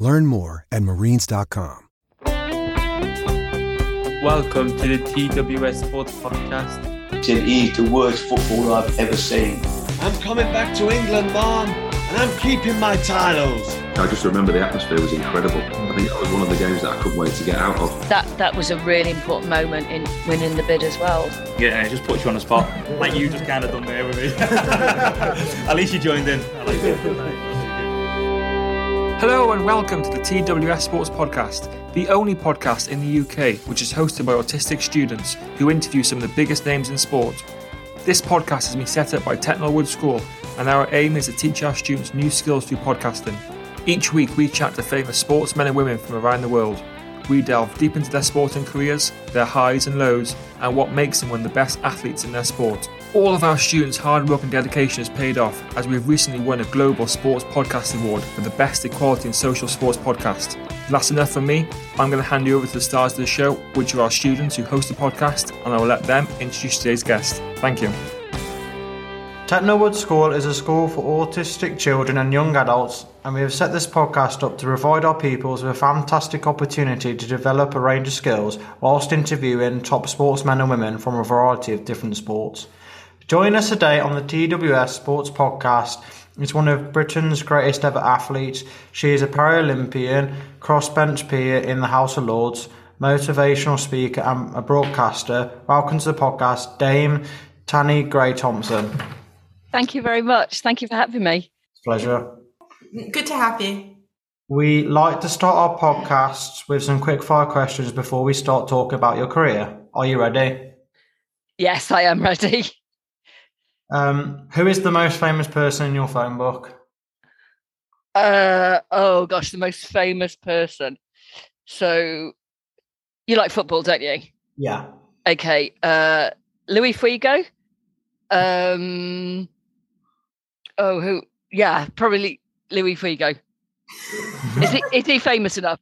Learn more at marines.com. Welcome to the TWS Sports Podcast. It is the worst football I've ever seen. I'm coming back to England, Mom, and I'm keeping my titles. I just remember the atmosphere was incredible. I think that was one of the games that I couldn't wait to get out of. That that was a really important moment in winning the bid as well. Yeah, it just puts you on the spot, like you just kind of done there with me. At least you joined in. I like it. Hello and welcome to the TWS Sports Podcast, the only podcast in the UK which is hosted by autistic students who interview some of the biggest names in sport. This podcast has been set up by Tettenhall Wood School, and our aim is to teach our students new skills through podcasting. Each week, we chat to famous sportsmen and women from around the world. We delve deep into their sporting careers, their highs and lows, and what makes them one of the best athletes in their sport. All of our students' hard work and dedication has paid off as we have recently won a Global Sports Podcast Award for the Best Equality and Social Sports Podcast. That's enough for me. I'm going to hand you over to the stars of the show, which are our students who host the podcast, and I will let them introduce today's guest. Thank you. Tettenhall Wood School is a school for autistic children and young adults, and we have set this podcast up to provide our pupils with a fantastic opportunity to develop a range of skills whilst interviewing top sportsmen and women from a variety of different sports. Join us today on the TWS Sports Podcast is one of Britain's greatest ever athletes. She is a Paralympian, crossbench peer in the House of Lords, motivational speaker, and a broadcaster. Welcome to the podcast, Dame Tanni Grey Thompson. Thank you very much. Thank you for having me. Pleasure. Good to have you. We like to start our podcasts with some quick fire questions before we start talking about your career. Are you ready? Yes, I am ready. Um, who is the most famous person in your phone book? Uh oh gosh, the most famous person. So you like football, don't you? Yeah. Okay. Uh Luis Figo. Um oh who yeah, probably Luis Figo. is he is he famous enough?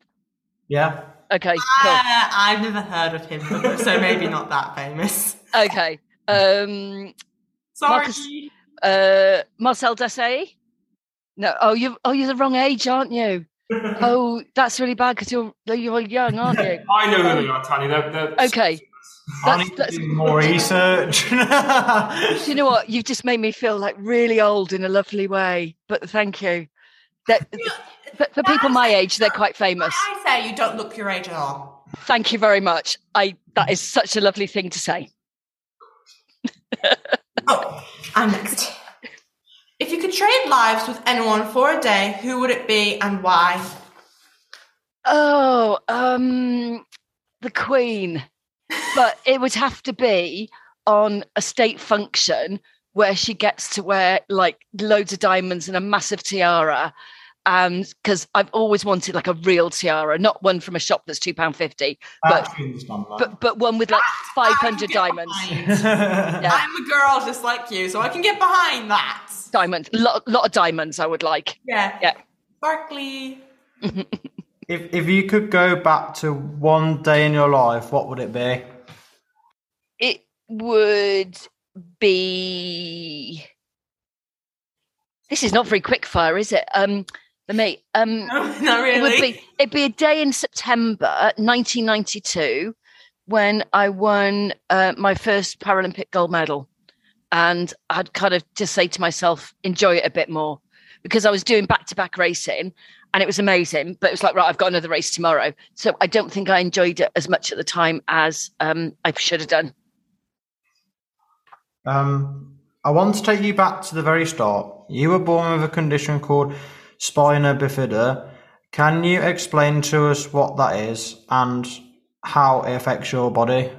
Yeah. Okay, cool. Uh, I've never heard of him, so maybe not that famous. Okay. Um Sorry. Marcus, uh Marcel Desailly? No, oh you oh you're the wrong age, aren't you? oh, that's really bad because you're you're young, aren't you? I know who they are, Tanni. They're, they're Okay. I need that's, to do more research. you know what? You've just made me feel like really old in a lovely way. But thank you. That, for, for people my age, they're quite famous. I say you don't look your age at all. Thank you very much. I that is such a lovely thing to say. Oh, I'm next. If you could trade lives with anyone for a day, who would it be and why? Oh, um, the Queen. But it would have to be on a state function where she gets to wear like loads of diamonds and a massive tiara. And because I've always wanted like a real tiara, not one from a shop that's two pound fifty, but but but one with like five hundred diamonds. Yeah. I'm a girl just like you, so I can get behind that. Diamonds, lot lot of diamonds. I would like. Yeah. Yeah. Sparkly. If if you could go back to one day in your life, what would it be? It would be. This is not very quick fire, is it? Um, for me, um, not it would really. be. It'd be a day in September, 1992, when I won uh, my first Paralympic gold medal, and I'd kind of just say to myself, enjoy it a bit more, because I was doing back-to-back racing, and it was amazing. But it was like, right, I've got another race tomorrow, so I don't think I enjoyed it as much at the time as um, I should have done. Um, I want to take you back to the very start. You were born with a condition called spina bifida. Can you explain to us what that is and how it affects your body?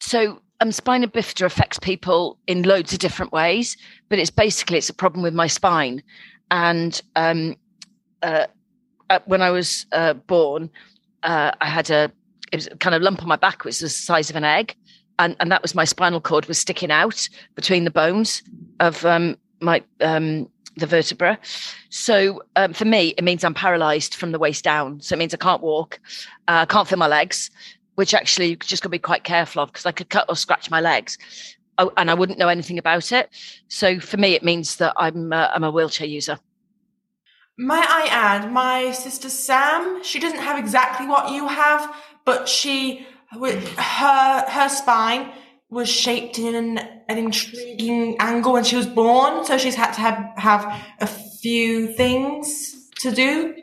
So um, spina bifida affects people in loads of different ways, but it's basically it's a problem with my spine. And um, uh, uh, when I was uh, born, uh, I had a it was kind of lump on my back, which was the size of an egg, and and that was my spinal cord was sticking out between the bones of um, my um, the vertebra. So um, for me, it means I'm paralyzed from the waist down. So it means I can't walk, uh, I can't feel my legs, which actually you just got to be quite careful of because I could cut or scratch my legs. Oh, and I wouldn't know anything about it. So for me, it means that I'm uh, I'm a wheelchair user. Might I add, my sister Sam, she doesn't have exactly what you have, but she, her her spine was shaped in an, an intriguing angle when she was born, so she's had to have have a few things to do.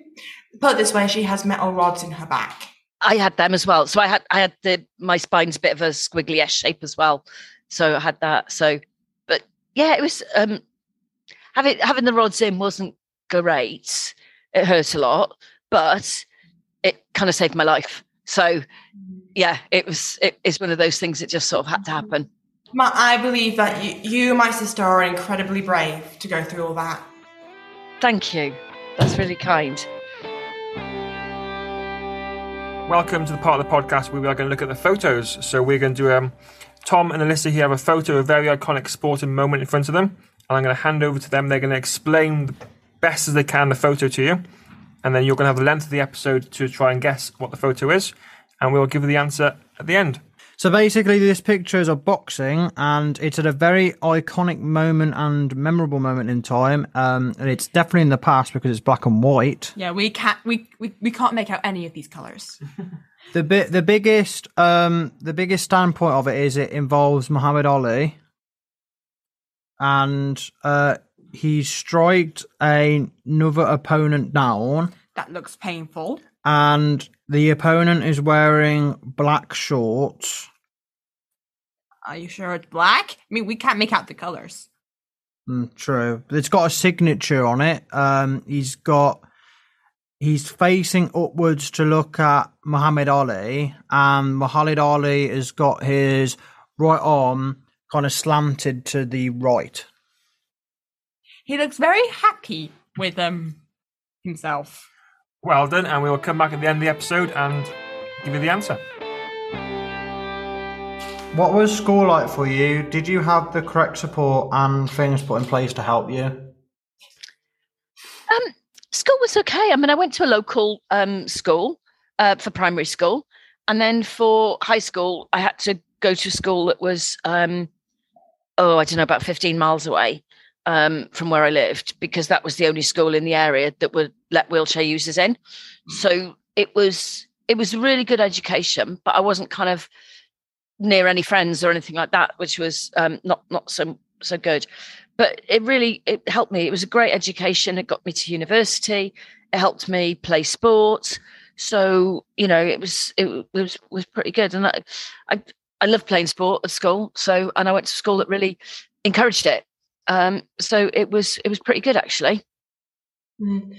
Put it this way, she has metal rods in her back. I had them as well. So I had I had the my spine's a bit of a squiggly S shape as well. So I had that. So, but yeah, it was um having having the rods in wasn't great. It hurt a lot, but it kind of saved my life. So yeah, it was it is one of those things that just sort of had to happen. My, I believe that you, you and my sister are incredibly brave to go through all that. Thank you. That's really kind. Welcome to the part of the podcast where we are going to look at the photos. So we're going to do um, Tom and Alyssa here have a photo of a very iconic sporting moment in front of them, and I'm going to hand over to them. They're going to explain the best as they can the photo to you, and then you're going to have the length of the episode to try and guess what the photo is, and we'll give you the answer at the end. So basically, this picture is of boxing, and it's at a very iconic moment and memorable moment in time. Um, and it's definitely in the past because it's black and white. Yeah, we can't we, we, we can't make out any of these colours. The bit, the biggest, um, the biggest standpoint of it is it involves Muhammad Ali, and uh, he striked another opponent down, That looks painful. and the opponent is wearing black shorts. Are you sure it's black? I mean, we can't make out the colours. Mm, true. It's got a signature on it. Um, he's got. He's facing upwards to look at Muhammad Ali, and Muhammad Ali has got his right arm kind of slanted to the right. He looks very happy with um himself. Well done, and we will come back at the end of the episode and give you the answer. What was school like for you? Did you have the correct support and things put in place to help you? Um, school was okay. I mean, I went to a local um, school uh, for primary school, and then for high school, I had to go to a school that was, um, oh, I don't know, about fifteen miles away um, from where I lived, because that was the only school in the area that would let wheelchair users in. So it was it was really good education, but I wasn't kind of near any friends or anything like that, which was um, not not so so good. But it really it helped me. It was a great education. It got me to university. It helped me play sports. So you know, it was it was was pretty good. And I I, I love playing sport at school. So and I went to school that really encouraged it. Um, so it was it was pretty good actually. Mm.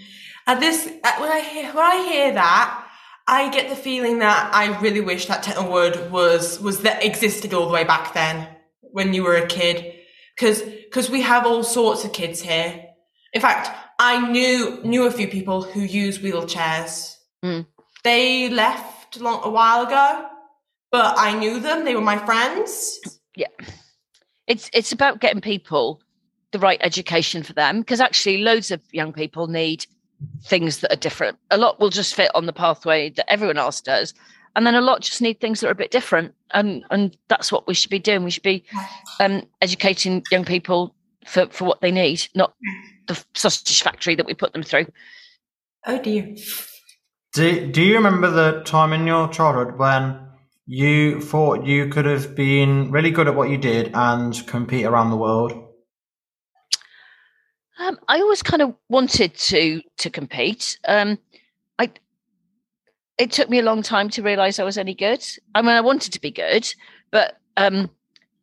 At this, when I hear when I hear that, I get the feeling that I really wish that Tettenhall Wood was was that existed all the way back then when you were a kid, because because we have all sorts of kids here. In fact, I knew knew a few people who use wheelchairs. Mm. They left long, a while ago, but I knew them. They were my friends. Yeah, it's it's about getting people the right education for them because actually loads of young people need things that are different. A lot will just fit on the pathway that everyone else does, and then a lot just need things that are a bit different. And and that's what we should be doing. We should be um, educating young people for for what they need, not the sausage factory that we put them through. Oh dear. Do, do you remember the time in your childhood when you thought you could have been really good at what you did and compete around the world? Um, I always kind of wanted to to compete. Um, I it took me a long time to realize I was any good. I mean, I wanted to be good, but um,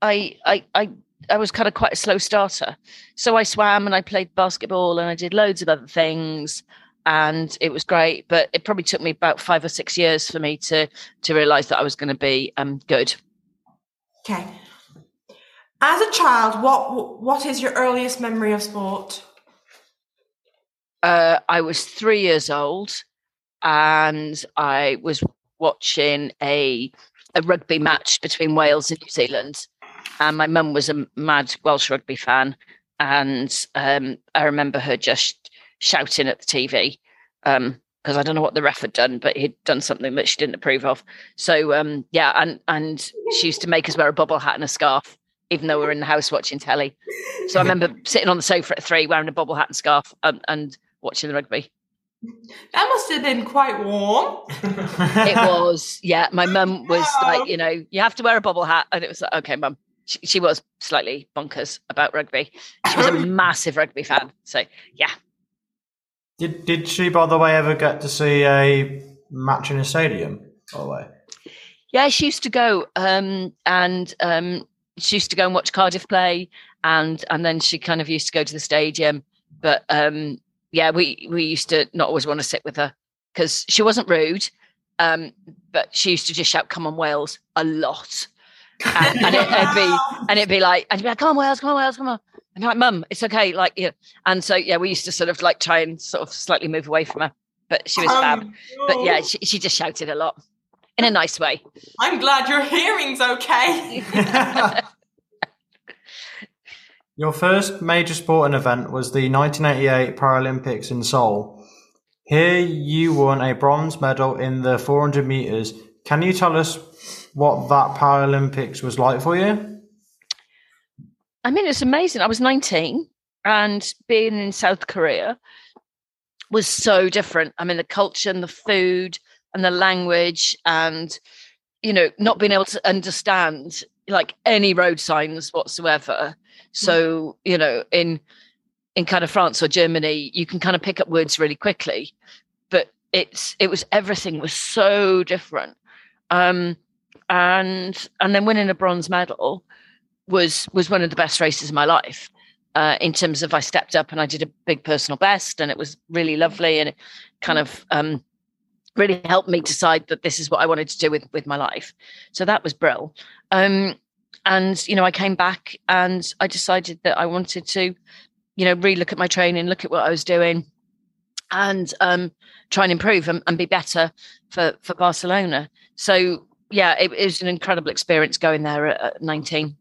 I I I I was kind of quite a slow starter. So I swam and I played basketball and I did loads of other things and it was great. But it probably took me about five or six years for me to to realize that I was going to be um, good. Okay. As a child, what what is your earliest memory of sport? Uh, I was three years old, and I was watching a a rugby match between Wales and New Zealand. And my mum was a mad Welsh rugby fan, and um, I remember her just shouting at the TV because um, I don't know what the ref had done, but he'd done something that she didn't approve of. So um, yeah, and and she used to make us wear a bubble hat and a scarf, even though we were in the house watching telly. So I remember sitting on the sofa at three wearing a bubble hat and scarf and, and watching the rugby. That must have been quite warm. it was, yeah. My mum was like, you know, you have to wear a bubble hat, and it was like, okay, mum. She, she was slightly bonkers about rugby. She was a massive rugby fan. So yeah, Did did she, by the way, ever get to see a match in a stadium? By the way, Yeah, she used to go um, and um, she used to go and watch Cardiff play, and and then she kind of used to go to the stadium. But um, yeah, we we used to not always want to sit with her because she wasn't rude, um, but she used to just shout "Come on Wales" a lot, and, and it, would be and it'd be like and be like "Come on Wales, come on Wales, come on." And I'm like, "Mum, it's okay." Like, yeah. And so yeah, we used to sort of like try and sort of slightly move away from her, but she was fab. But yeah, she, she just shouted a lot in a nice way. I'm glad your hearing's okay. your first major sporting event was the 1988 Paralympics in Seoul. Here, you won a bronze medal in the 400 meters. Can you tell us what that Paralympics was like for you? I mean, it's amazing. I was 19 and being in South Korea was so different. I mean, the culture and the food and the language and, you know, not being able to understand like any road signs whatsoever. So, you know, in, in kind of France or Germany, you can kind of pick up words really quickly, but it's, it was, everything was so different. Um, and, and then winning a bronze medal, was was one of the best races of my life. Uh, in terms of I stepped up and I did a big personal best, and it was really lovely, and it kind of um, really helped me decide that this is what I wanted to do with with my life. So that was brill. Um, and you know, I came back and I decided that I wanted to, you know, relook at my training, look at what I was doing, and um, try and improve and, and be better for for Barcelona. So yeah, it, it was an incredible experience going there at, at 19.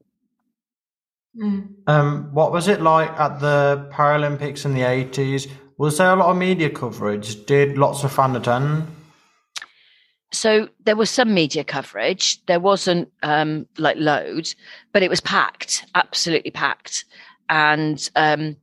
Um, what was it like at the Paralympics in the 80s? Was there a lot of media coverage? Did lots of fans attend? So there was some media coverage. There wasn't um, like loads, but it was packed, absolutely packed. And um,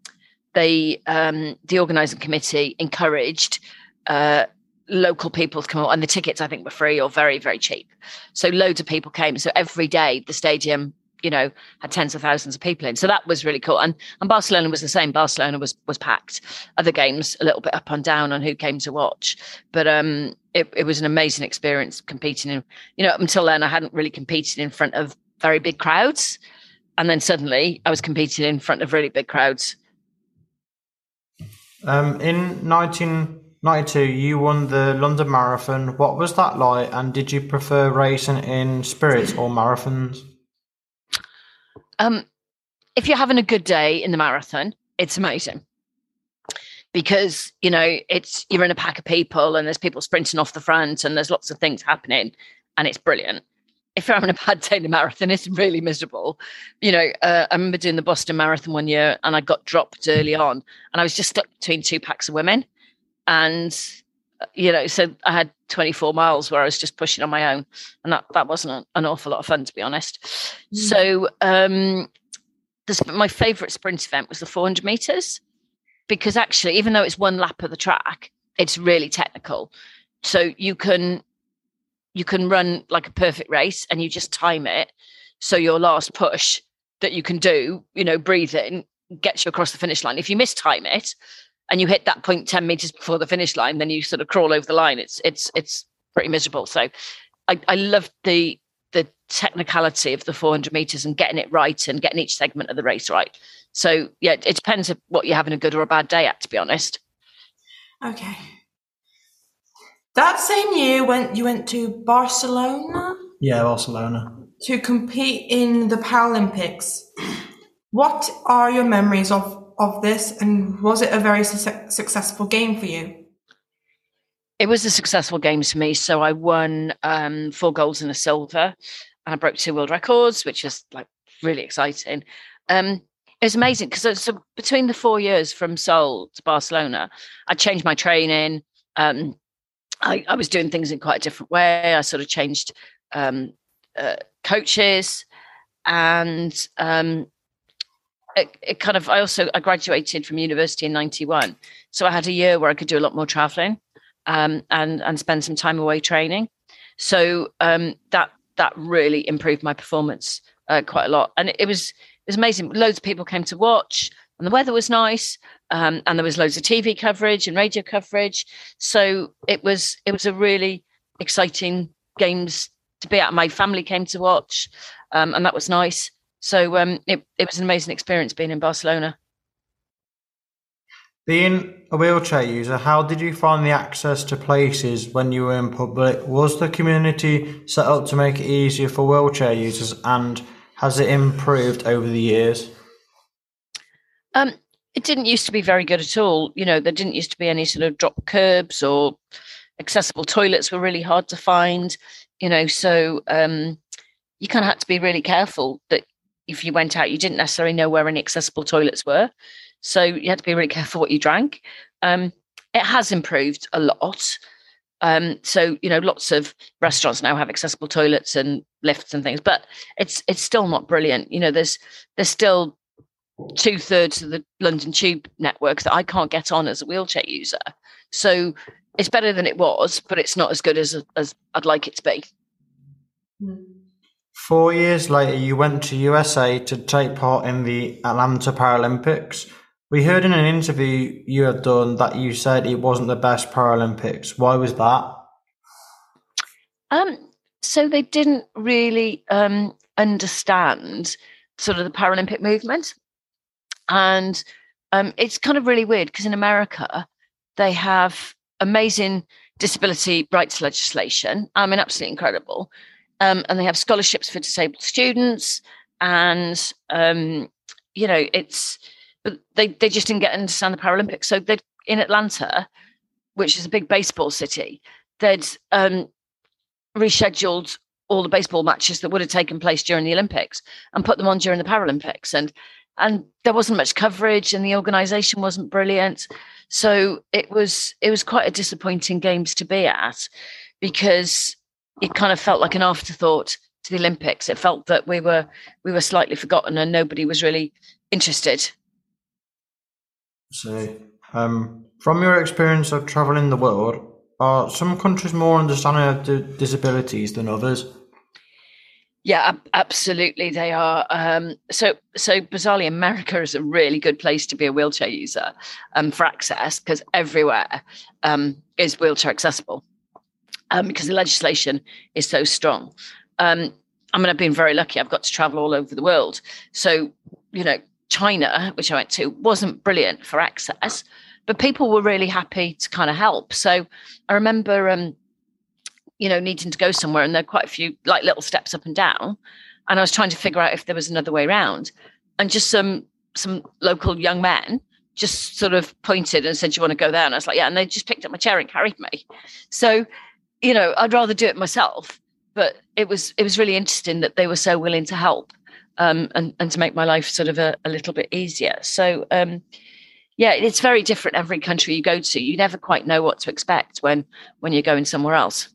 they, um, the organising committee, encouraged uh, local people to come out, and the tickets I think were free or very, very cheap. So loads of people came. So every day the stadium you know had tens of thousands of people in. So that was really cool. And and barcelona was the same. Barcelona was was packed. Other games a little bit up and down on who came to watch. But um it, it was an amazing experience competing in you know up until then i hadn't really competed in front of very big crowds. And then suddenly i was competing in front of really big crowds. Um, in 1992, you won the London Marathon. What was that like? And did you prefer racing in sprints or marathons? Um, if you're having a good day in the marathon, it's amazing because you know it's you're in a pack of people and there's people sprinting off the front and there's lots of things happening and it's brilliant. If you're having a bad day in the marathon, it's really miserable. You know, uh, I remember doing the Boston Marathon one year and I got dropped early on and I was just stuck between two packs of women and you know, so I had 24 miles where I was just pushing on my own, and that that wasn't an awful lot of fun to be honest. Mm. So um, this, my favourite sprint event was the 400 meters because actually, even though it's one lap of the track, it's really technical. So you can you can run like a perfect race and you just time it so your last push that you can do, you know, breathing gets you across the finish line. If you mistime it and you hit that point 10 meters before the finish line, then you sort of crawl over the line. It's it's it's pretty miserable. So I, I love the the technicality of the 400 meters and getting it right and getting each segment of the race right. So yeah, it depends what you're having a good or a bad day at, to be honest. Okay. That same year, when you went to Barcelona. Yeah, Barcelona. To compete in the Paralympics. What are your memories of of this, and was it a very su- successful game for you? It was a successful game for me. So I won um, four golds and a silver, and I broke two world records, which is like really exciting. Um, it was amazing because so between the four years from Seoul to Barcelona, I changed my training. Um, I, I, was doing things in quite a different way. I sort of changed um, uh, coaches, and um, it, it, kind of. I also I graduated from university in '91, so I had a year where I could do a lot more traveling um, and and spend some time away training. So um, that that really improved my performance uh, quite a lot, and it, it was it was amazing. Loads of people came to watch, and the weather was nice, um, and there was loads of TV coverage and radio coverage. So it was it was a really exciting games to be at. My family came to watch, um, and that was nice. So um, it it was an amazing experience being in Barcelona. Being a wheelchair user, how did you find the access to places when you were in public? Was the community set up to make it easier for wheelchair users, and has it improved over the years? Um, it didn't used to be very good at all. You know, there didn't used to be any sort of drop curbs or accessible toilets were really hard to find. You know, so um, you kind of had to be really careful that if you went out, you didn't necessarily know where any accessible toilets were. So you had to be really careful what you drank. Um, it has improved a lot. Um, so you know, lots of restaurants now have accessible toilets and lifts and things, but it's it's still not brilliant. You know, there's there's still two thirds of the London Tube network that I can't get on as a wheelchair user. So it's better than it was, but it's not as good as as I'd like it to be. Four years later, you went to USA to take part in the Atlanta Paralympics. We heard in an interview you had done that you said it wasn't the best Paralympics. Why was that? Um, so they didn't really um, understand sort of the Paralympic movement. And um, it's kind of really weird because in America, they have amazing disability rights legislation. I mean, absolutely incredible. Um, and they have scholarships for disabled students. And, um, you know, it's but they, they just didn't get understand the Paralympics. So they in Atlanta, which is a big baseball city, they'd um, rescheduled all the baseball matches that would have taken place during the Olympics and put them on during the Paralympics. And and there wasn't much coverage and the organization wasn't brilliant. So it was it was quite a disappointing games to be at because it kind of felt like an afterthought to the Olympics. It felt that we were we were slightly forgotten and nobody was really interested so, um, from your experience of traveling the world, are some countries more understanding of disabilities than others? Yeah, absolutely, they are. Um, so, so bizarrely, America is a really good place to be a wheelchair user um, for access because everywhere um, is wheelchair accessible um, because the legislation is so strong. Um, I mean, I've been very lucky. I've got to travel all over the world. So, you know, China, which I went to, wasn't brilliant for access, but people were really happy to kind of help. So I remember, um, you know, needing to go somewhere, and there are quite a few like little steps up and down, and I was trying to figure out if there was another way around, and just some some local young men just sort of pointed and said, "Do you want to go there?" And I was like, "Yeah," and they just picked up my chair and carried me. So, you know, I'd rather do it myself, but it was it was really interesting that they were so willing to help um, and and to make my life sort of a, a little bit easier. So um, yeah, it's very different every country you go to. You never quite know what to expect when when you're going somewhere else.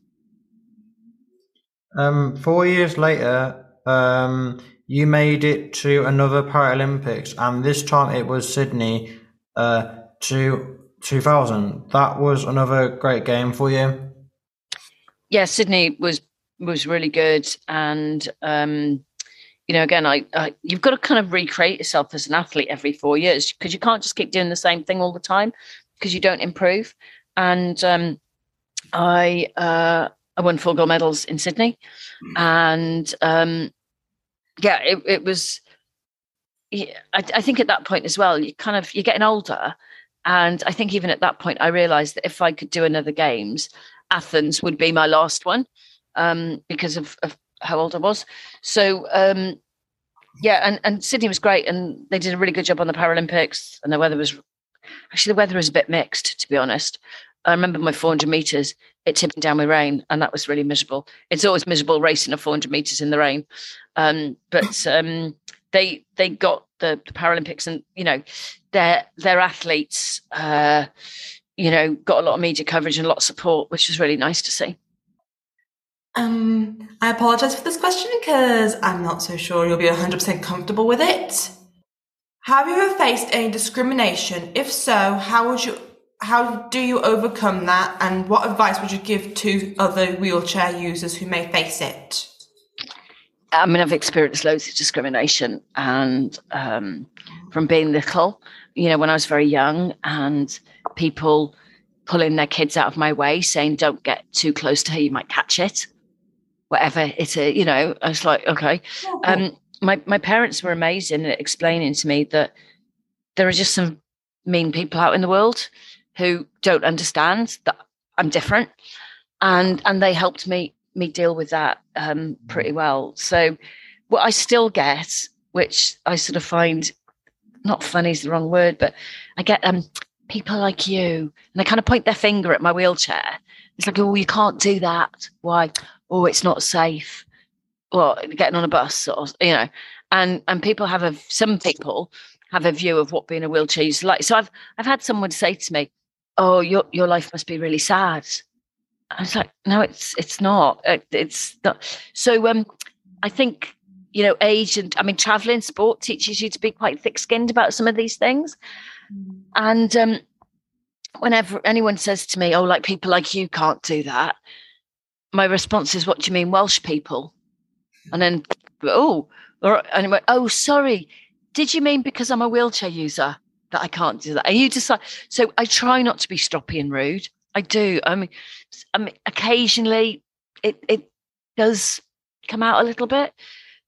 Um, four years later, um, you made it to another Paralympics, and this time it was Sydney uh, to 2000. That was another great game for you. Yeah, Sydney was was really good, and um, you know, again, I, I you've got to kind of recreate yourself as an athlete every four years because you can't just keep doing the same thing all the time because you don't improve. And um, I uh, I won four gold medals in Sydney, and um, yeah, it, it was. Yeah, I, I think at that point as well, you kind of you're getting older, and I think even at that point, I realised that if I could do another games, Athens would be my last one um, because of, of, how old I was. So um, yeah, and, and Sydney was great, and they did a really good job on the Paralympics, and the weather was actually the weather was a bit mixed, to be honest. I remember my 400 meters, it tipping down with rain, and that was really miserable. It's always miserable racing a 400 meters in the rain, um, but um, they they got the, the, Paralympics, and you know their their athletes, uh, you know, got a lot of media coverage and a lot of support, which was really nice to see. Um, I apologize for this question because I'm not so sure you'll be 100% comfortable with it. Have you ever faced any discrimination? If so, how would you how do you overcome that and what advice would you give to other wheelchair users who may face it? I mean, I've experienced loads of discrimination and um, from being little, you know, when I was very young and people pulling their kids out of my way saying, don't get too close to her, you might catch it whatever it is, a, you know, I was like, okay. Um, my, my parents were amazing at explaining to me that there are just some mean people out in the world who don't understand that I'm different. And, and they helped me, me deal with that um, pretty well. So what I still get, which I sort of find not funny is the wrong word, but I get um, people like you, and they kind of point their finger at my wheelchair. It's like, oh, you can't do that. Why? oh, it's not safe. Well, getting on a bus, or you know, and and people have a some people have a view of what being a wheelchair user like. So I've I've had someone say to me, "Oh, your your life must be really sad." I was like, "No, it's it's not. It's not." So um, I think you know, age and I mean, traveling sport teaches you to be quite thick-skinned about some of these things, and um, whenever anyone says to me, "Oh, like people like you can't do that," my response is, "What do you mean, Welsh people?" And then, oh, or and went, "Oh, sorry, did you mean because I'm a wheelchair user that I can't do that?" And you decide. So I try not to be stroppy and rude. I do. I mean, I mean, occasionally it it does come out a little bit,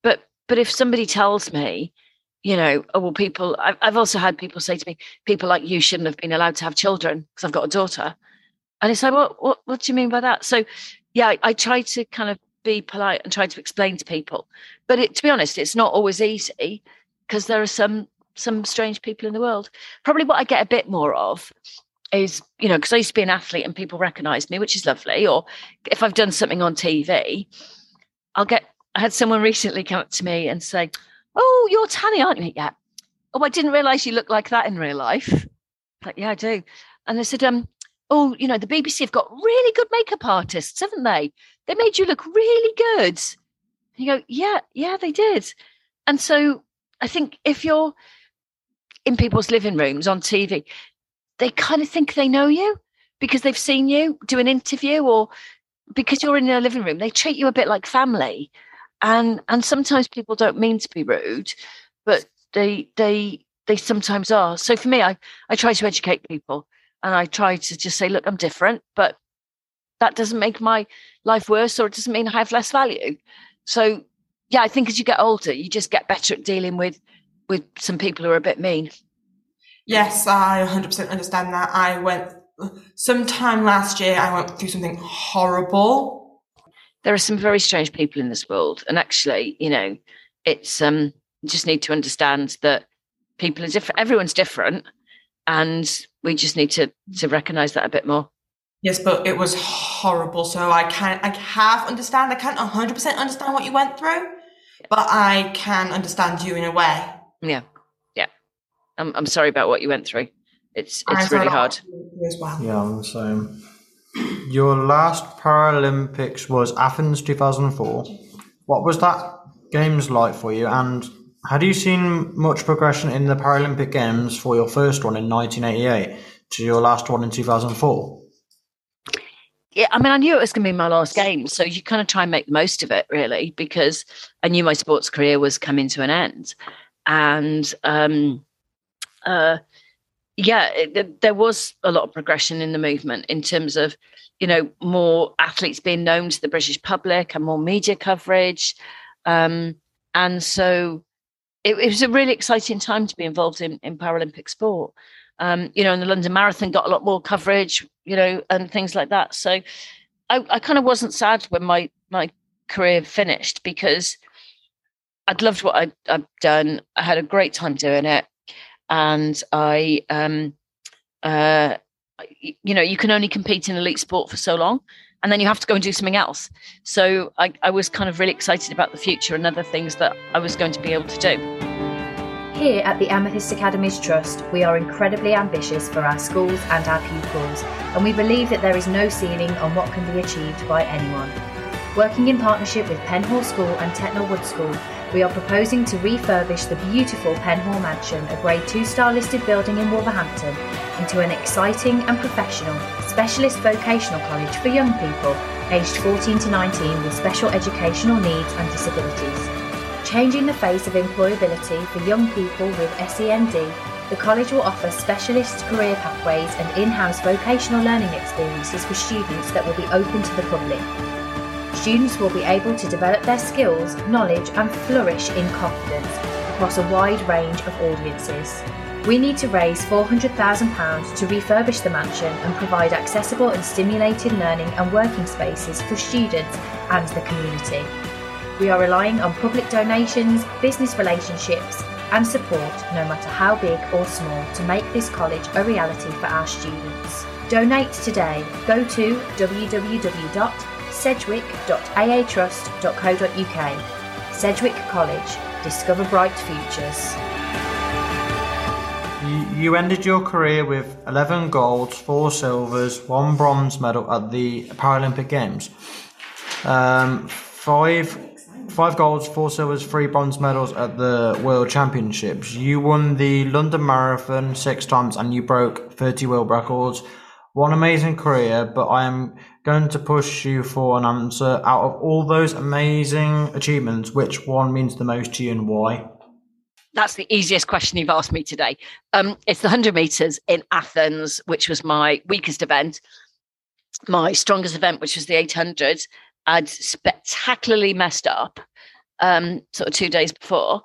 but but if somebody tells me, you know, oh well, people. I've, I've also had people say to me, people like you shouldn't have been allowed to have children because I've got a daughter. And it's like, what, what, what do you mean by that? So yeah, I, I try to kind of be polite and try to explain to people. But it, to be honest, it's not always easy because there are some some strange people in the world. Probably what I get a bit more of is, you know, because I used to be an athlete and people recognize me, which is lovely. Or if I've done something on TV, I'll get. I had someone recently come up to me and say, "Oh, you're Tanni, aren't you?" Yeah. Oh, I didn't realize you look like that in real life. Like, yeah, I do. And they said, um, oh, you know, the BBC have got really good makeup artists, haven't they? They made you look really good. And you go, yeah, yeah, they did. And so I think if you're in people's living rooms on TV, they kind of think they know you because they've seen you do an interview or because you're in their living room, they treat you a bit like family. And and sometimes people don't mean to be rude, but they they they sometimes are. So for me, I, I try to educate people and I try to just say, look, I'm different, but that doesn't make my life worse or it doesn't mean I have less value. So yeah, I think as you get older, you just get better at dealing with with some people who are a bit mean. Yes, I 100% understand that. I went sometime last year, I went through something horrible. There are some very strange people in this world. And actually, you know, it's um you just need to understand that people are different everyone's different and we just need to to recognize that a bit more yes but it was horrible so i can't i half understand i can't 100% understand what you went through but i can understand you in a way yeah yeah i'm, I'm sorry about what you went through it's I it's really hard. as well. Yeah, I'm the same. Your last Paralympics was Athens 2004. What was that games like for you? And had you seen much progression in the Paralympic Games for your first one in 1988 to your last one in 2004? yeah, I mean, I knew it was going to be my last game, so you kind of try and make the most of it, really, because I knew my sports career was coming to an end, and um, uh, yeah, it, there was a lot of progression in the movement in terms of, you know, more athletes being known to the British public and more media coverage, um, and so it, it was a really exciting time to be involved in in Paralympic sport um, you know, and the London Marathon got a lot more coverage, you know, and things like that. So I, I kind of wasn't sad when my my career finished because I'd loved what I'd, I'd done. I had a great time doing it, and I, um, uh, you know, you can only compete in elite sport for so long. And then you have to go and do something else. So I, I was kind of really excited about the future and other things that I was going to be able to do. Here at the Amethyst Academies Trust, we are incredibly ambitious for our schools and our pupils, and we believe that there is no ceiling on what can be achieved by anyone. Working in partnership with Penn Hall School and Tettenhall Wood School, we are proposing to refurbish the beautiful Penn Hall Mansion, a Grade 2 star listed building in Wolverhampton, into an exciting and professional specialist vocational college for young people aged 14 to 19 with special educational needs and disabilities. Changing the face of employability for young people with SEND, the college will offer specialist career pathways and in house vocational learning experiences for students that will be open to the public. Students will be able to develop their skills, knowledge, and flourish in confidence across a wide range of audiences. We need to raise £400,000 to refurbish the mansion and provide accessible and stimulating learning and working spaces for students and the community. We are relying on public donations, business relationships, and support, no matter how big or small, to make this college a reality for our students. Donate today. Go to www.sedgwick.aatrust.co.uk. Sedgwick College. Discover bright futures. You, ended your career with 11 golds, 4 silvers, 1 bronze medal at the Paralympic Games. Um, five five golds, four silvers, three bronze medals at the World Championships. You won the London Marathon six times and you broke 30 world records. One amazing career, but I am going to push you for an answer. Out of all those amazing achievements, which one means the most to you and why? That's the easiest question you've asked me today. Um, it's the 100 meters in Athens, which was my weakest event. My strongest event, which was the 800, I'd spectacularly messed up um, sort of two days before.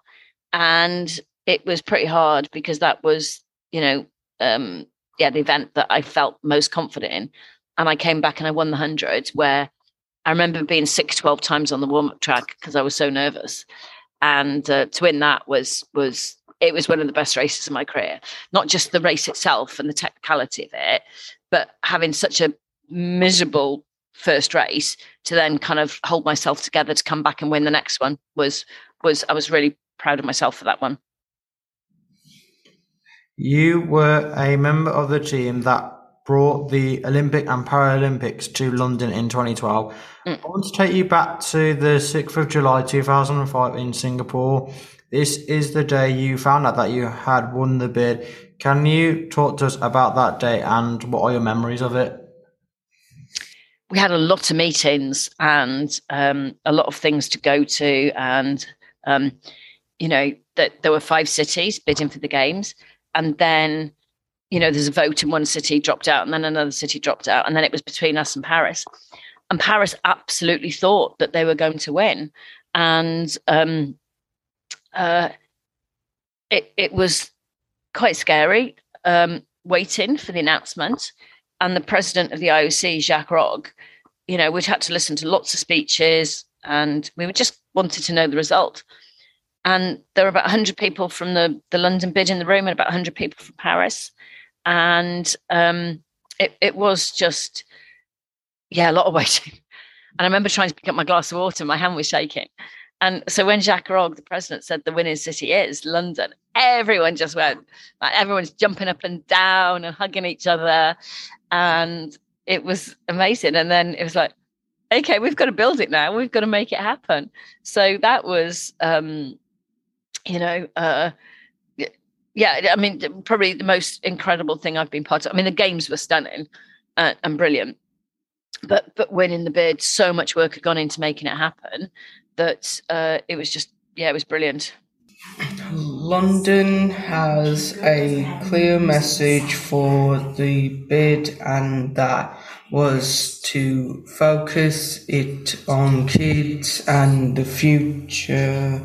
And it was pretty hard because that was, you know, um, yeah, the event that I felt most confident in. And I came back and I won the 100, where I remember being sick 12 times on the warm up track because I was so nervous. And uh, to win that was, was, it was one of the best races of my career. Not just the race itself and the technicality of it, but having such a miserable first race to then kind of hold myself together to come back and win the next one was was I was really proud of myself for that one. You were a member of the team that brought the Olympic and Paralympics to London in 2012. Mm. I want to take you back to the 6th of July 2005 in Singapore. This is the day you found out that you had won the bid. Can you talk to us about that day and what are your memories of it? we had a lot of meetings and um, a lot of things to go to, and um, you know that there were five cities bidding for the games, and then you know there's a vote and one city dropped out, and then another city dropped out, and then it was between us and Paris, and Paris absolutely thought that they were going to win, and um, uh, it it was quite scary um, waiting for the announcement and the president of the IOC, Jacques Rogge, you know, we'd had to listen to lots of speeches and we just wanted to know the result. And there were about 100 people from the, the London bid in the room and about 100 people from Paris. And um, it, it was just, yeah, a lot of waiting. And I remember trying to pick up my glass of water, my hand was shaking. And so when Jacques Rogge, the president, said the winning city is London, everyone just went, like, everyone's jumping up and down and hugging each other. And it was amazing. And then it was like, okay, we've got to build it now. We've got to make it happen. So that was, um, you know, uh, yeah, I mean, probably the most incredible thing I've been part of. I mean, the games were stunning uh, and brilliant, but but winning the bid, so much work had gone into making it happen that uh, it was just yeah, it was brilliant. London has a clear message for the bid, and that was to focus it on kids and the future.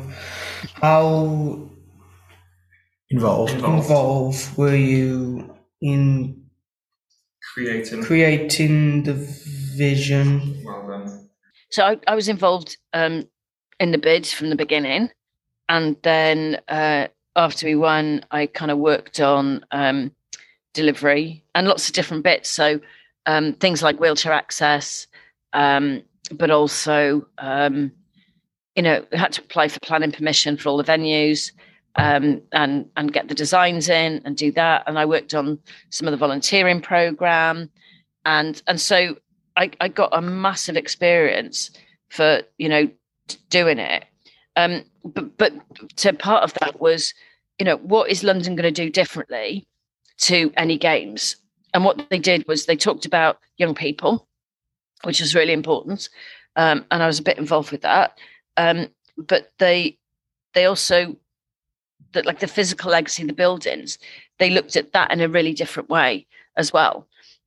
How involved involved were you in creating creating the vision? Well done. So I, I was involved um, in the bid from the beginning, and then uh, after we won, I kind of worked on um, delivery and lots of different bits. So um, things like wheelchair access, um, but also um, you know had to apply for planning permission for all the venues um, and and get the designs in and do that. And I worked on some of the volunteering program, and and so I, I got a massive experience for you know doing it. Um, but but to part of that was, you know, what is London going to do differently to any games? And what they did was they talked about young people, which was really important, um, and I was a bit involved with that. Um, but they they also that like the physical legacy, the buildings, they looked at that in a really different way as well.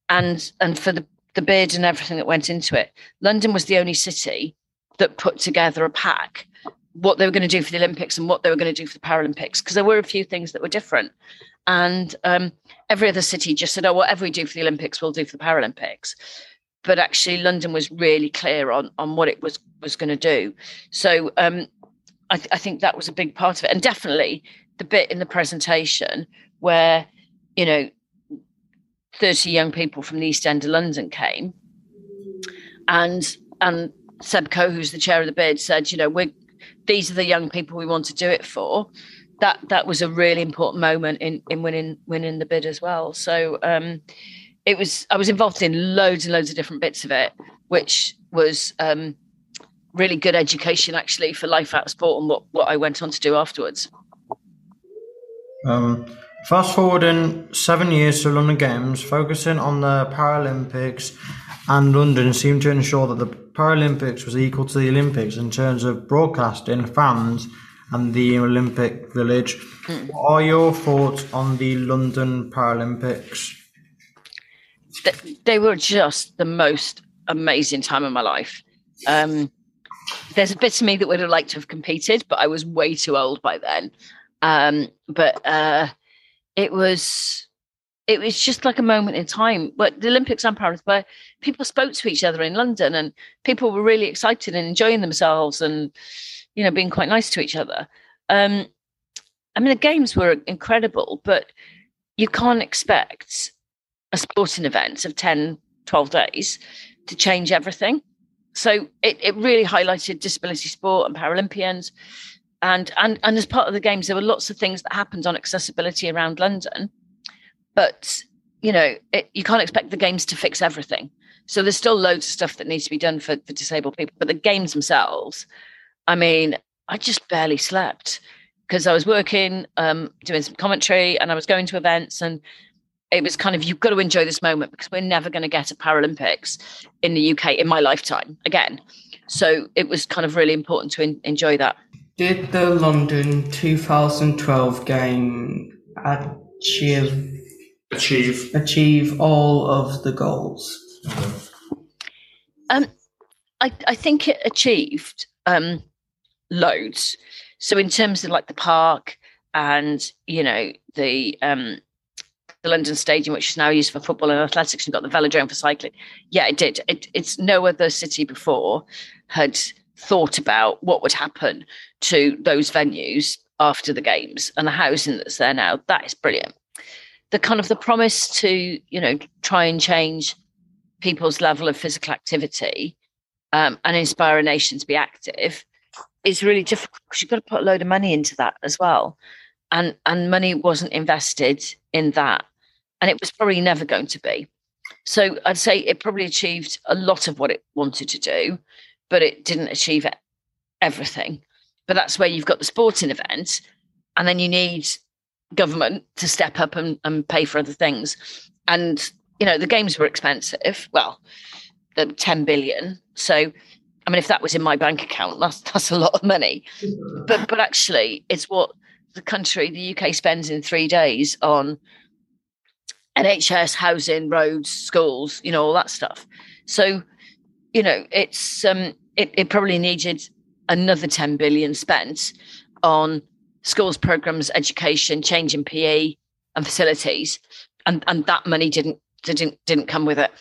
And and for the the bid and everything that went into it, London was the only city that put together a pack what they were going to do for the Olympics and what they were going to do for the Paralympics because there were a few things that were different. And um, every other city just said, "Oh, whatever we do for the Olympics, we'll do for the Paralympics." But actually, London was really clear on on what it was was going to do. So um, I, th- I think that was a big part of it, and definitely the bit in the presentation where you know 30 young people from the East End of London came, and and Seb Coe, who's the chair of the bid, said, you know, we're these are the young people we want to do it for. That that was a really important moment in in winning winning the bid as well. So um, it was I was involved in loads and loads of different bits of it, which was um, really good education actually for life out of sport and what what I went on to do afterwards. Um, fast forwarding seven years to London Games, focusing on the Paralympics and London seemed to ensure that the Paralympics was equal to the Olympics in terms of broadcasting, fans, and the Olympic Village. Mm. What are your thoughts on the London Paralympics? They were just the most amazing time of my life. Um, there's a bit of me that would have liked to have competed, but I was way too old by then. Um, but uh, it was it was just like a moment in time. But the Olympics and Paris, where people spoke to each other in London, and people were really excited and enjoying themselves, and you know, being quite nice to each other. Um, I mean, the games were incredible, but you can't expect a sporting event of 10, 12 days to change everything. So it, it really highlighted disability sport and Paralympians. And and and as part of the games there were lots of things that happened on accessibility around london. But you know it, you can't expect the games to fix everything. So there's still loads of stuff that needs to be done for, for disabled people. But the games themselves i mean i just barely slept because i was working um, doing some commentary and i was going to events and it was kind of you've got to enjoy this moment because we're never going to get a paralympics in the uk in my lifetime again so it was kind of really important to in, enjoy that did the London 2012 game achieve achieve achieve all of the goals? Um, I I think it achieved um loads. So in terms of like the park and you know the um the London Stadium, which is now used for football and athletics, and got the velodrome for cycling. Yeah, it did. It, it's no other city before had thought about what would happen to those venues after the games and the housing that's there now. That is brilliant. The kind of the promise to, you know, try and change people's level of physical activity um, and inspire a nation to be active is really difficult because you've got to put a load of money into that as well. And and money wasn't invested in that. And it was probably never going to be. So I'd say it probably achieved a lot of what it wanted to do, but it didn't achieve everything. But that's where you've got the sporting event, and then you need government to step up and, and pay for other things. And you know, the games were expensive. Well, the 10 billion. So, I mean, if that was in my bank account, that's that's a lot of money. But but actually, it's what the country, the UK, spends in three days on NHS, housing, roads, schools, you know, all that stuff. So, you know, it's um, it, it probably needed another 10 billion spent on schools, programs, education, change in PE and facilities, and and that money didn't didn't didn't come with it.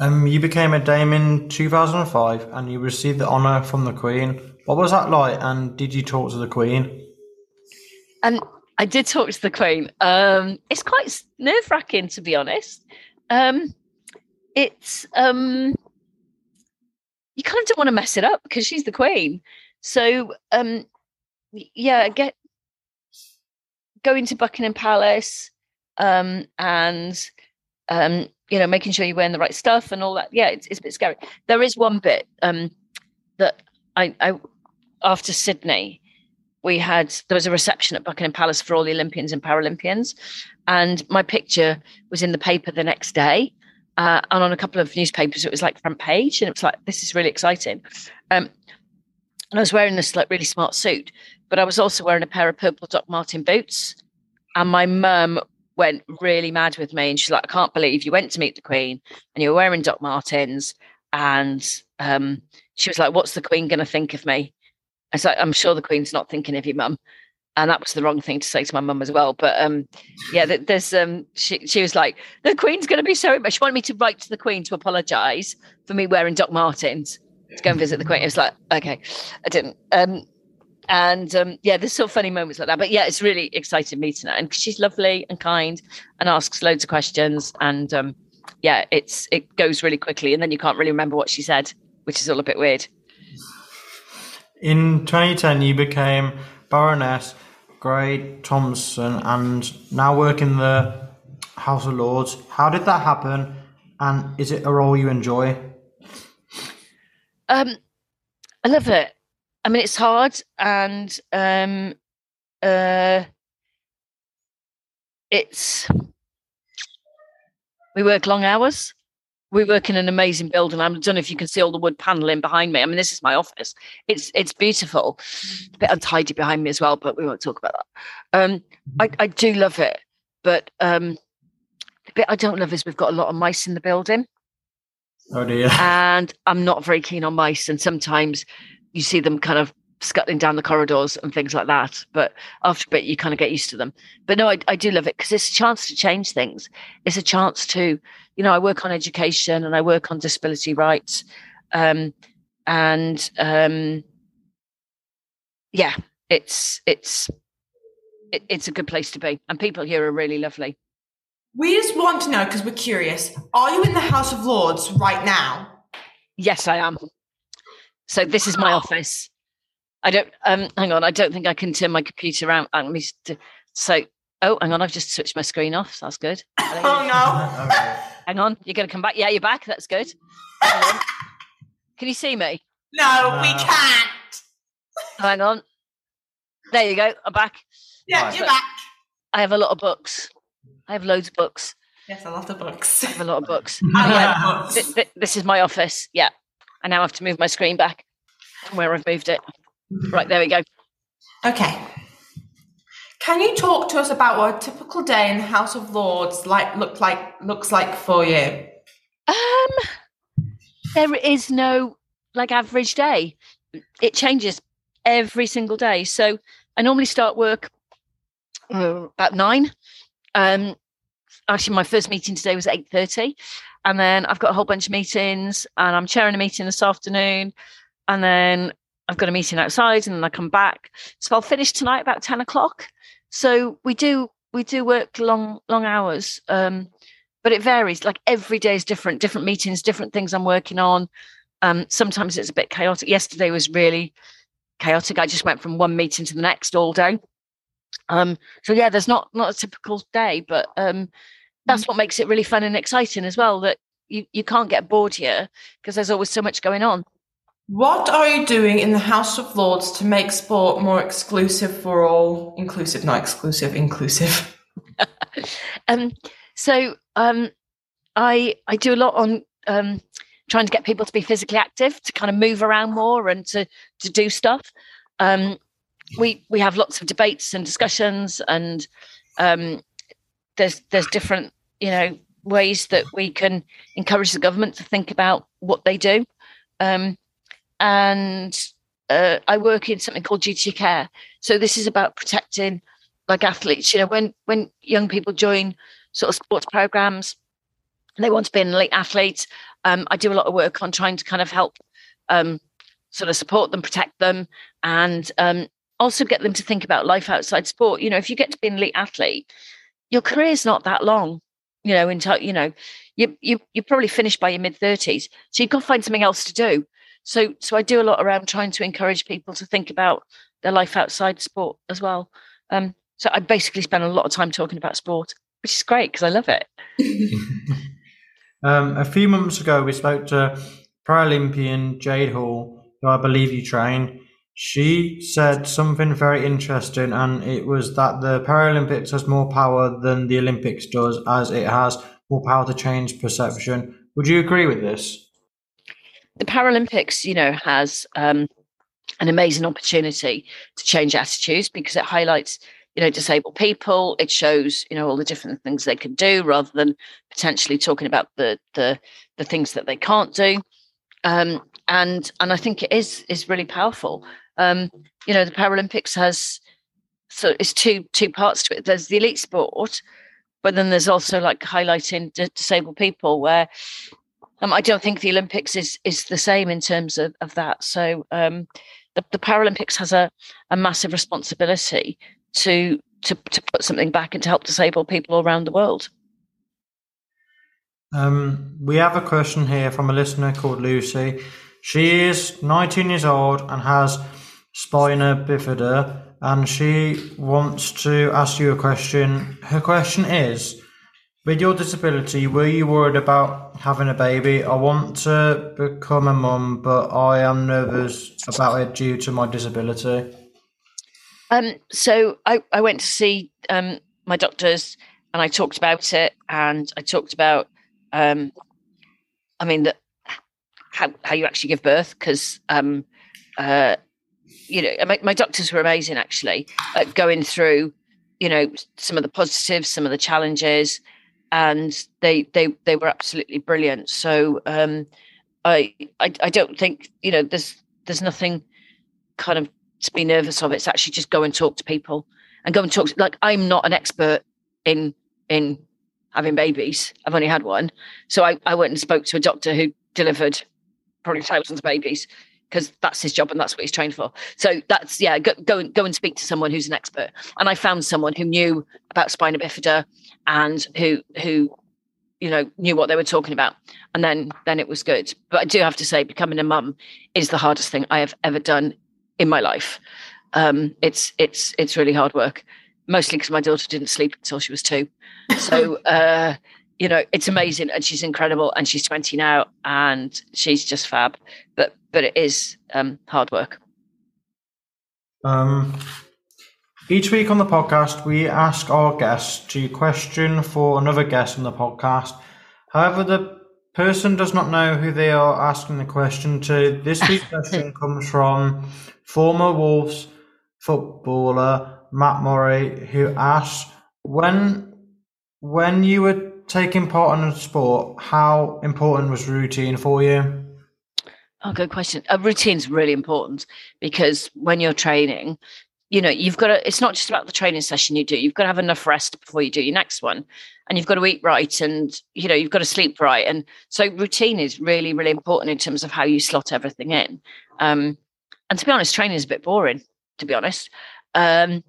Um, you became a dame in 2005 and you received the honour from the Queen. What was that like and did you talk to the Queen? And I did talk to the Queen. Um, it's quite nerve wracking, to be honest. Um, it's um, you kind of don't want to mess it up because she's the Queen. So um, yeah, get going to Buckingham Palace um, and um, you know making sure you're wearing the right stuff and all that. Yeah, it's, it's a bit scary. There is one bit um, that I, I after Sydney we had there was a reception at Buckingham Palace for all the Olympians and Paralympians, and my picture was in the paper the next day. Uh, and on a couple of newspapers, it was like front page, and it was like, "This is really exciting." Um, and I was wearing this like really smart suit, but I was also wearing a pair of purple Doc Martens boots. And my mum went really mad with me, and she's like, "I can't believe you went to meet the Queen and you were wearing Doc Martens." And um, she was like, "What's the Queen going to think of me?" "I'm sure the Queen's not thinking of you, mum." And that was the wrong thing to say to my mum as well. But um, yeah, there's um, she she was like, "The Queen's going to be so." She wanted me to write to the Queen to apologise for me wearing Doc Martens to go and visit the Queen. It was like, okay, I didn't. Um, and um, yeah, there's sort of funny moments like that. But yeah, it's really exciting meeting her, and she's lovely and kind, and asks loads of questions. And um, yeah, it's it goes really quickly, and then you can't really remember what she said, which is all a bit weird. In 2010, you became Baroness Grey Thompson, and now work in the House of Lords. How did that happen? And is it a role you enjoy? Um, I love it. I mean, it's hard, and um, uh, it's we work long hours. We work in an amazing building. I don't know if you can see all the wood paneling behind me. I mean, this is my office. It's it's beautiful. A bit untidy behind me as well, but we won't talk about that. Um, I, I do love it, but um, the bit I don't love is we've got a lot of mice in the building. Oh dear. And I'm not very keen on mice, and sometimes you see them kind of scuttling down the corridors and things like that. But after a bit, you kind of get used to them. But no, I, I do love it because it's a chance to change things. It's a chance to, you know, I work on education and I work on disability rights. Um, and um, yeah, it's, it's, it, it's a good place to be. And people here are really lovely. We just want to know because we're curious. Are you in the House of Lords right now? Yes, I am. So this is my office. I don't. Um, hang on. I don't think I can turn my computer around. Let me. St- so, oh, hang on. I've just switched my screen off. So that's good. oh no! hang on. You're going to come back. Yeah, you're back. That's good. can you see me? No, we can't. Hang on. There you go. I'm back. Yeah, Right. you're back. I have a lot of books. I have loads of books. Yes, a lot of books. I have a lot of books. Yeah. Th- th- this is my office. Yeah. I now have to move my screen back from where I've moved it. Right, there we go. Okay. Can you talk to us about what a typical day in the House of Lords like look like looks like for you? Um, there is no like average day. It changes every single day. So I normally start work uh, about nine. Um, actually, my first meeting today was eight thirty, and then I've got a whole bunch of meetings, and I'm chairing a meeting this afternoon, and then I've got a meeting outside, and then I come back. So I'll finish tonight about ten o'clock. So we do we do work long long hours. Um, but it varies. Like every day is different, different meetings, different things I'm working on. Um, sometimes it's a bit chaotic. Yesterday was really chaotic. I just went from one meeting to the next all day. Um, so yeah, there's not not a typical day, but um, that's what makes it really fun and exciting as well. That you you can't get bored here because there's always so much going on. What are you doing in the House of Lords to make sport more exclusive for all? Inclusive, not exclusive, inclusive. um, so um, I I do a lot on um, trying to get people to be physically active, to kind of move around more and to to do stuff. Um, we we have lots of debates and discussions, and um, there's there's different you know ways that we can encourage the government to think about what they do. Um, and uh, I work in something called duty care. So this is about protecting like athletes. You know, when when young people join sort of sports programs, they want to be an elite athlete. Um, I do a lot of work on trying to kind of help um, sort of support them, protect them, and um, also get them to think about life outside sport. You know, if you get to be an elite athlete, your career is not that long. You know, in you know, you you you probably finished by your mid thirties, so you've got to find something else to do. So so I do a lot around trying to encourage people to think about their life outside sport as well. Um, so I basically spend a lot of time talking about sport, which is great because I love it. um, a few months ago, we spoke to Paralympian Jade Hall, who I believe you train. She said something very interesting, and it was that the Paralympics has more power than the Olympics does, as it has more power to change perception. Would you agree with this? The Paralympics, you know, has um, an amazing opportunity to change attitudes because it highlights you know disabled people. It shows you know all the different things they can do rather than potentially talking about the the the things that they can't do. Um, and and i think it is is really powerful. Um, you know the paralympics has so it's two two parts to it. There's the elite sport but then there's also like highlighting disabled people where um, I don't think the Olympics is is the same in terms of, of that. So um, the, the Paralympics has a, a massive responsibility to to to put something back and to help disabled people around the world. Um, we have a question here from a listener called Lucy. She is 19 years old and has spina bifida, and she wants to ask you a question. Her question is With your disability, were you worried about having a baby? I want to become a mum, but I am nervous about it due to my disability. Um, so I, I went to see um, my doctors and I talked about it and I talked about, um, I mean, the, how, how you actually give birth because, um, uh, you know, my, my doctors were amazing actually at going through, you know, some of the positives, some of the challenges, and they they they were absolutely brilliant. So um, I, I I don't think you know there's there's nothing kind of to be nervous of. It's actually just go and talk to people and go and talk. Like I'm not an expert in in having babies. I've only had one, so I, I went and spoke to a doctor who delivered probably thousands of babies because that's his job and that's what he's trained for. So that's yeah, go, go and go and speak to someone who's an expert. And I found someone who knew about spina bifida and who who you know knew what they were talking about and then then it was good but i do have to say becoming a mum is the hardest thing i have ever done in my life. Um, it's it's it's really hard work, mostly because my daughter didn't sleep until she was two. So uh, you know, it's amazing, and she's incredible, and she's twenty now, and she's just fab. But but it is um, hard work. Um, each week on the podcast, we ask our guests to question for another guest on the podcast. However, the person does not know who they are asking the question to. This week's question comes from former Wolves footballer Matt Murray, who asked, "When when you were taking part in a sport, how important was routine for you?" Oh, good question. A routine's really important because when you're training, you know, you've got to, it's not just about the training session you do, you've got to have enough rest before you do your next one. And you've got to eat right and, you know, you've got to sleep right. And so routine is really, really important in terms of how you slot everything in. Um, and to be honest, training is a bit boring, to be honest. Um,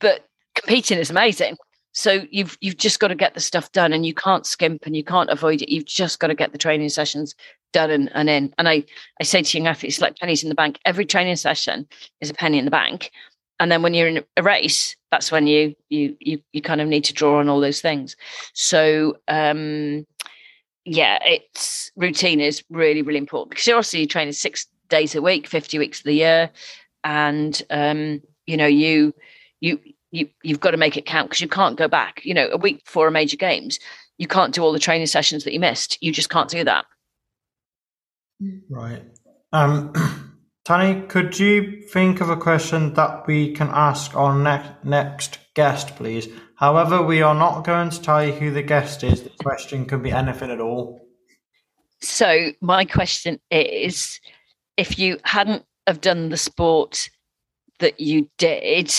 but competing is amazing. So you've you've just got to get the stuff done, and you can't skimp and you can't avoid it. You've just got to get the training sessions done and, and in. And I, I say to young athletes, like pennies in the bank, every training session is a penny in the bank. And then when you're in a race, that's when you you you you kind of need to draw on all those things. So um yeah, it's routine is really, really important because you're obviously training six days a week, 50 weeks of the year. And um, you know, you you you you've got to make it count because you can't go back. You know, a week before a major games, you can't do all the training sessions that you missed. You just can't do that. Right. Um, Tanni, could you think of a question that we can ask our next next guest, please? However, we are not going to tell you who the guest is. The question can be anything at all. So my question is, if you hadn't have done the sport that you did,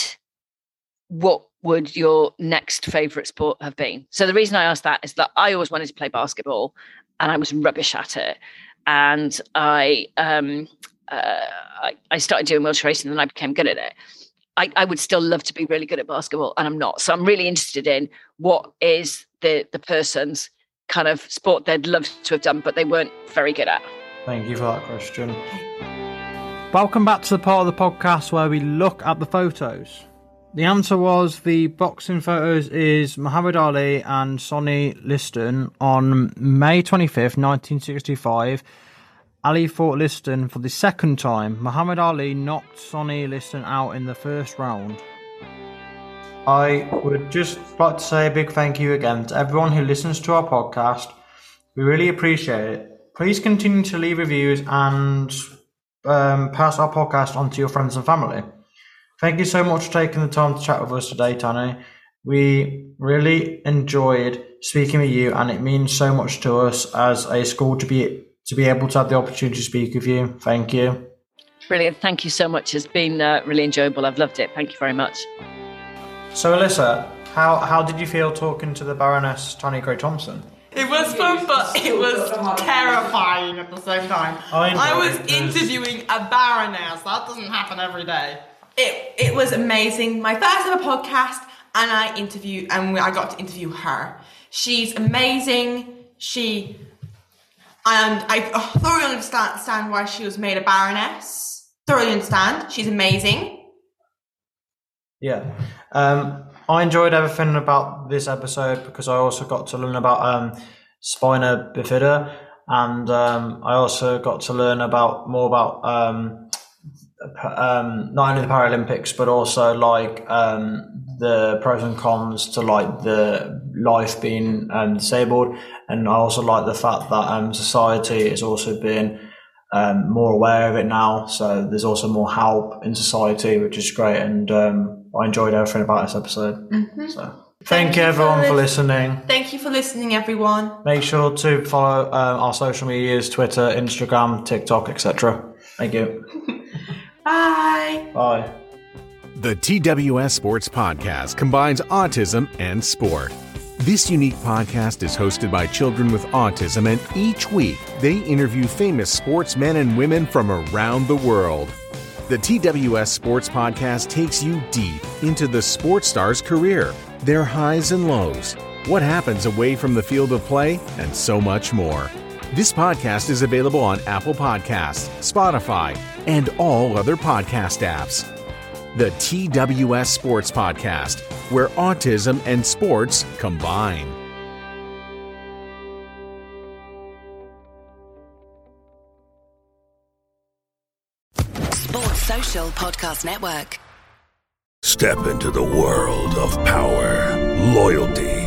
what would your next favorite sport have been? So the reason I asked that is that I always wanted to play basketball and I was rubbish at it. And I um, uh, I, I, started doing wheelchair racing and I became good at it. I, I, would still love to be really good at basketball and I'm not. So I'm really interested in what is the the person's kind of sport they'd love to have done, but they weren't very good at. Thank you for that question. Welcome back to the part of the podcast where we look at the photos. The answer was the boxing photos is Muhammad Ali and Sonny Liston on May 25th, 1965. Ali fought Liston for the second time. Muhammad Ali knocked Sonny Liston out in the first round. I would just like to say a big thank you again to everyone who listens to our podcast. We really appreciate it. Please continue to leave reviews and um, pass our podcast on to your friends and family. Thank you so much for taking the time to chat with us today, Tanni. We really enjoyed speaking with you, and it means so much to us as a school to be to be able to have the opportunity to speak with you. Thank you. Brilliant. Thank you so much. It's been uh, really enjoyable. I've loved it. Thank you very much. So, Alyssa, how how did you feel talking to the Baroness Tanni Grey Thompson? It was fun, but it was terrifying at the same time. I, I was interviewing a baroness. That doesn't happen every day. It it was amazing. My first ever podcast, and I interviewed, and I got to interview her. She's amazing. She and I thoroughly understand why she was made a baroness. Thoroughly understand. She's amazing. Yeah. Um, I enjoyed everything about this episode because I also got to learn about um, spina bifida, and um, I also got to learn about more about um, um, not only the Paralympics but also like um, the pros and cons to like the life being um, disabled, and I also like the fact that um, society has also been um, more aware of it now. So there's also more help in society, which is great, and um, I enjoyed everything about this episode. Mm-hmm. So. Thank, Thank you, everyone, for, listening. Thank you for listening, everyone. Make sure to follow our social medias Twitter, Instagram, TikTok, etc. Thank you. Bye. Bye. The TWS Sports Podcast combines autism and sport. This unique podcast is hosted by children with autism, and each week they interview famous sportsmen and women from around the world. The TWS Sports Podcast takes you deep into the sports star's career, their highs and lows, what happens away from the field of play, and so much more. This podcast is available on Apple Podcasts, Spotify, and all other podcast apps. The TWS Sports Podcast, where autism and sports combine. Sports Social Podcast Network. Step into the world of power, loyalty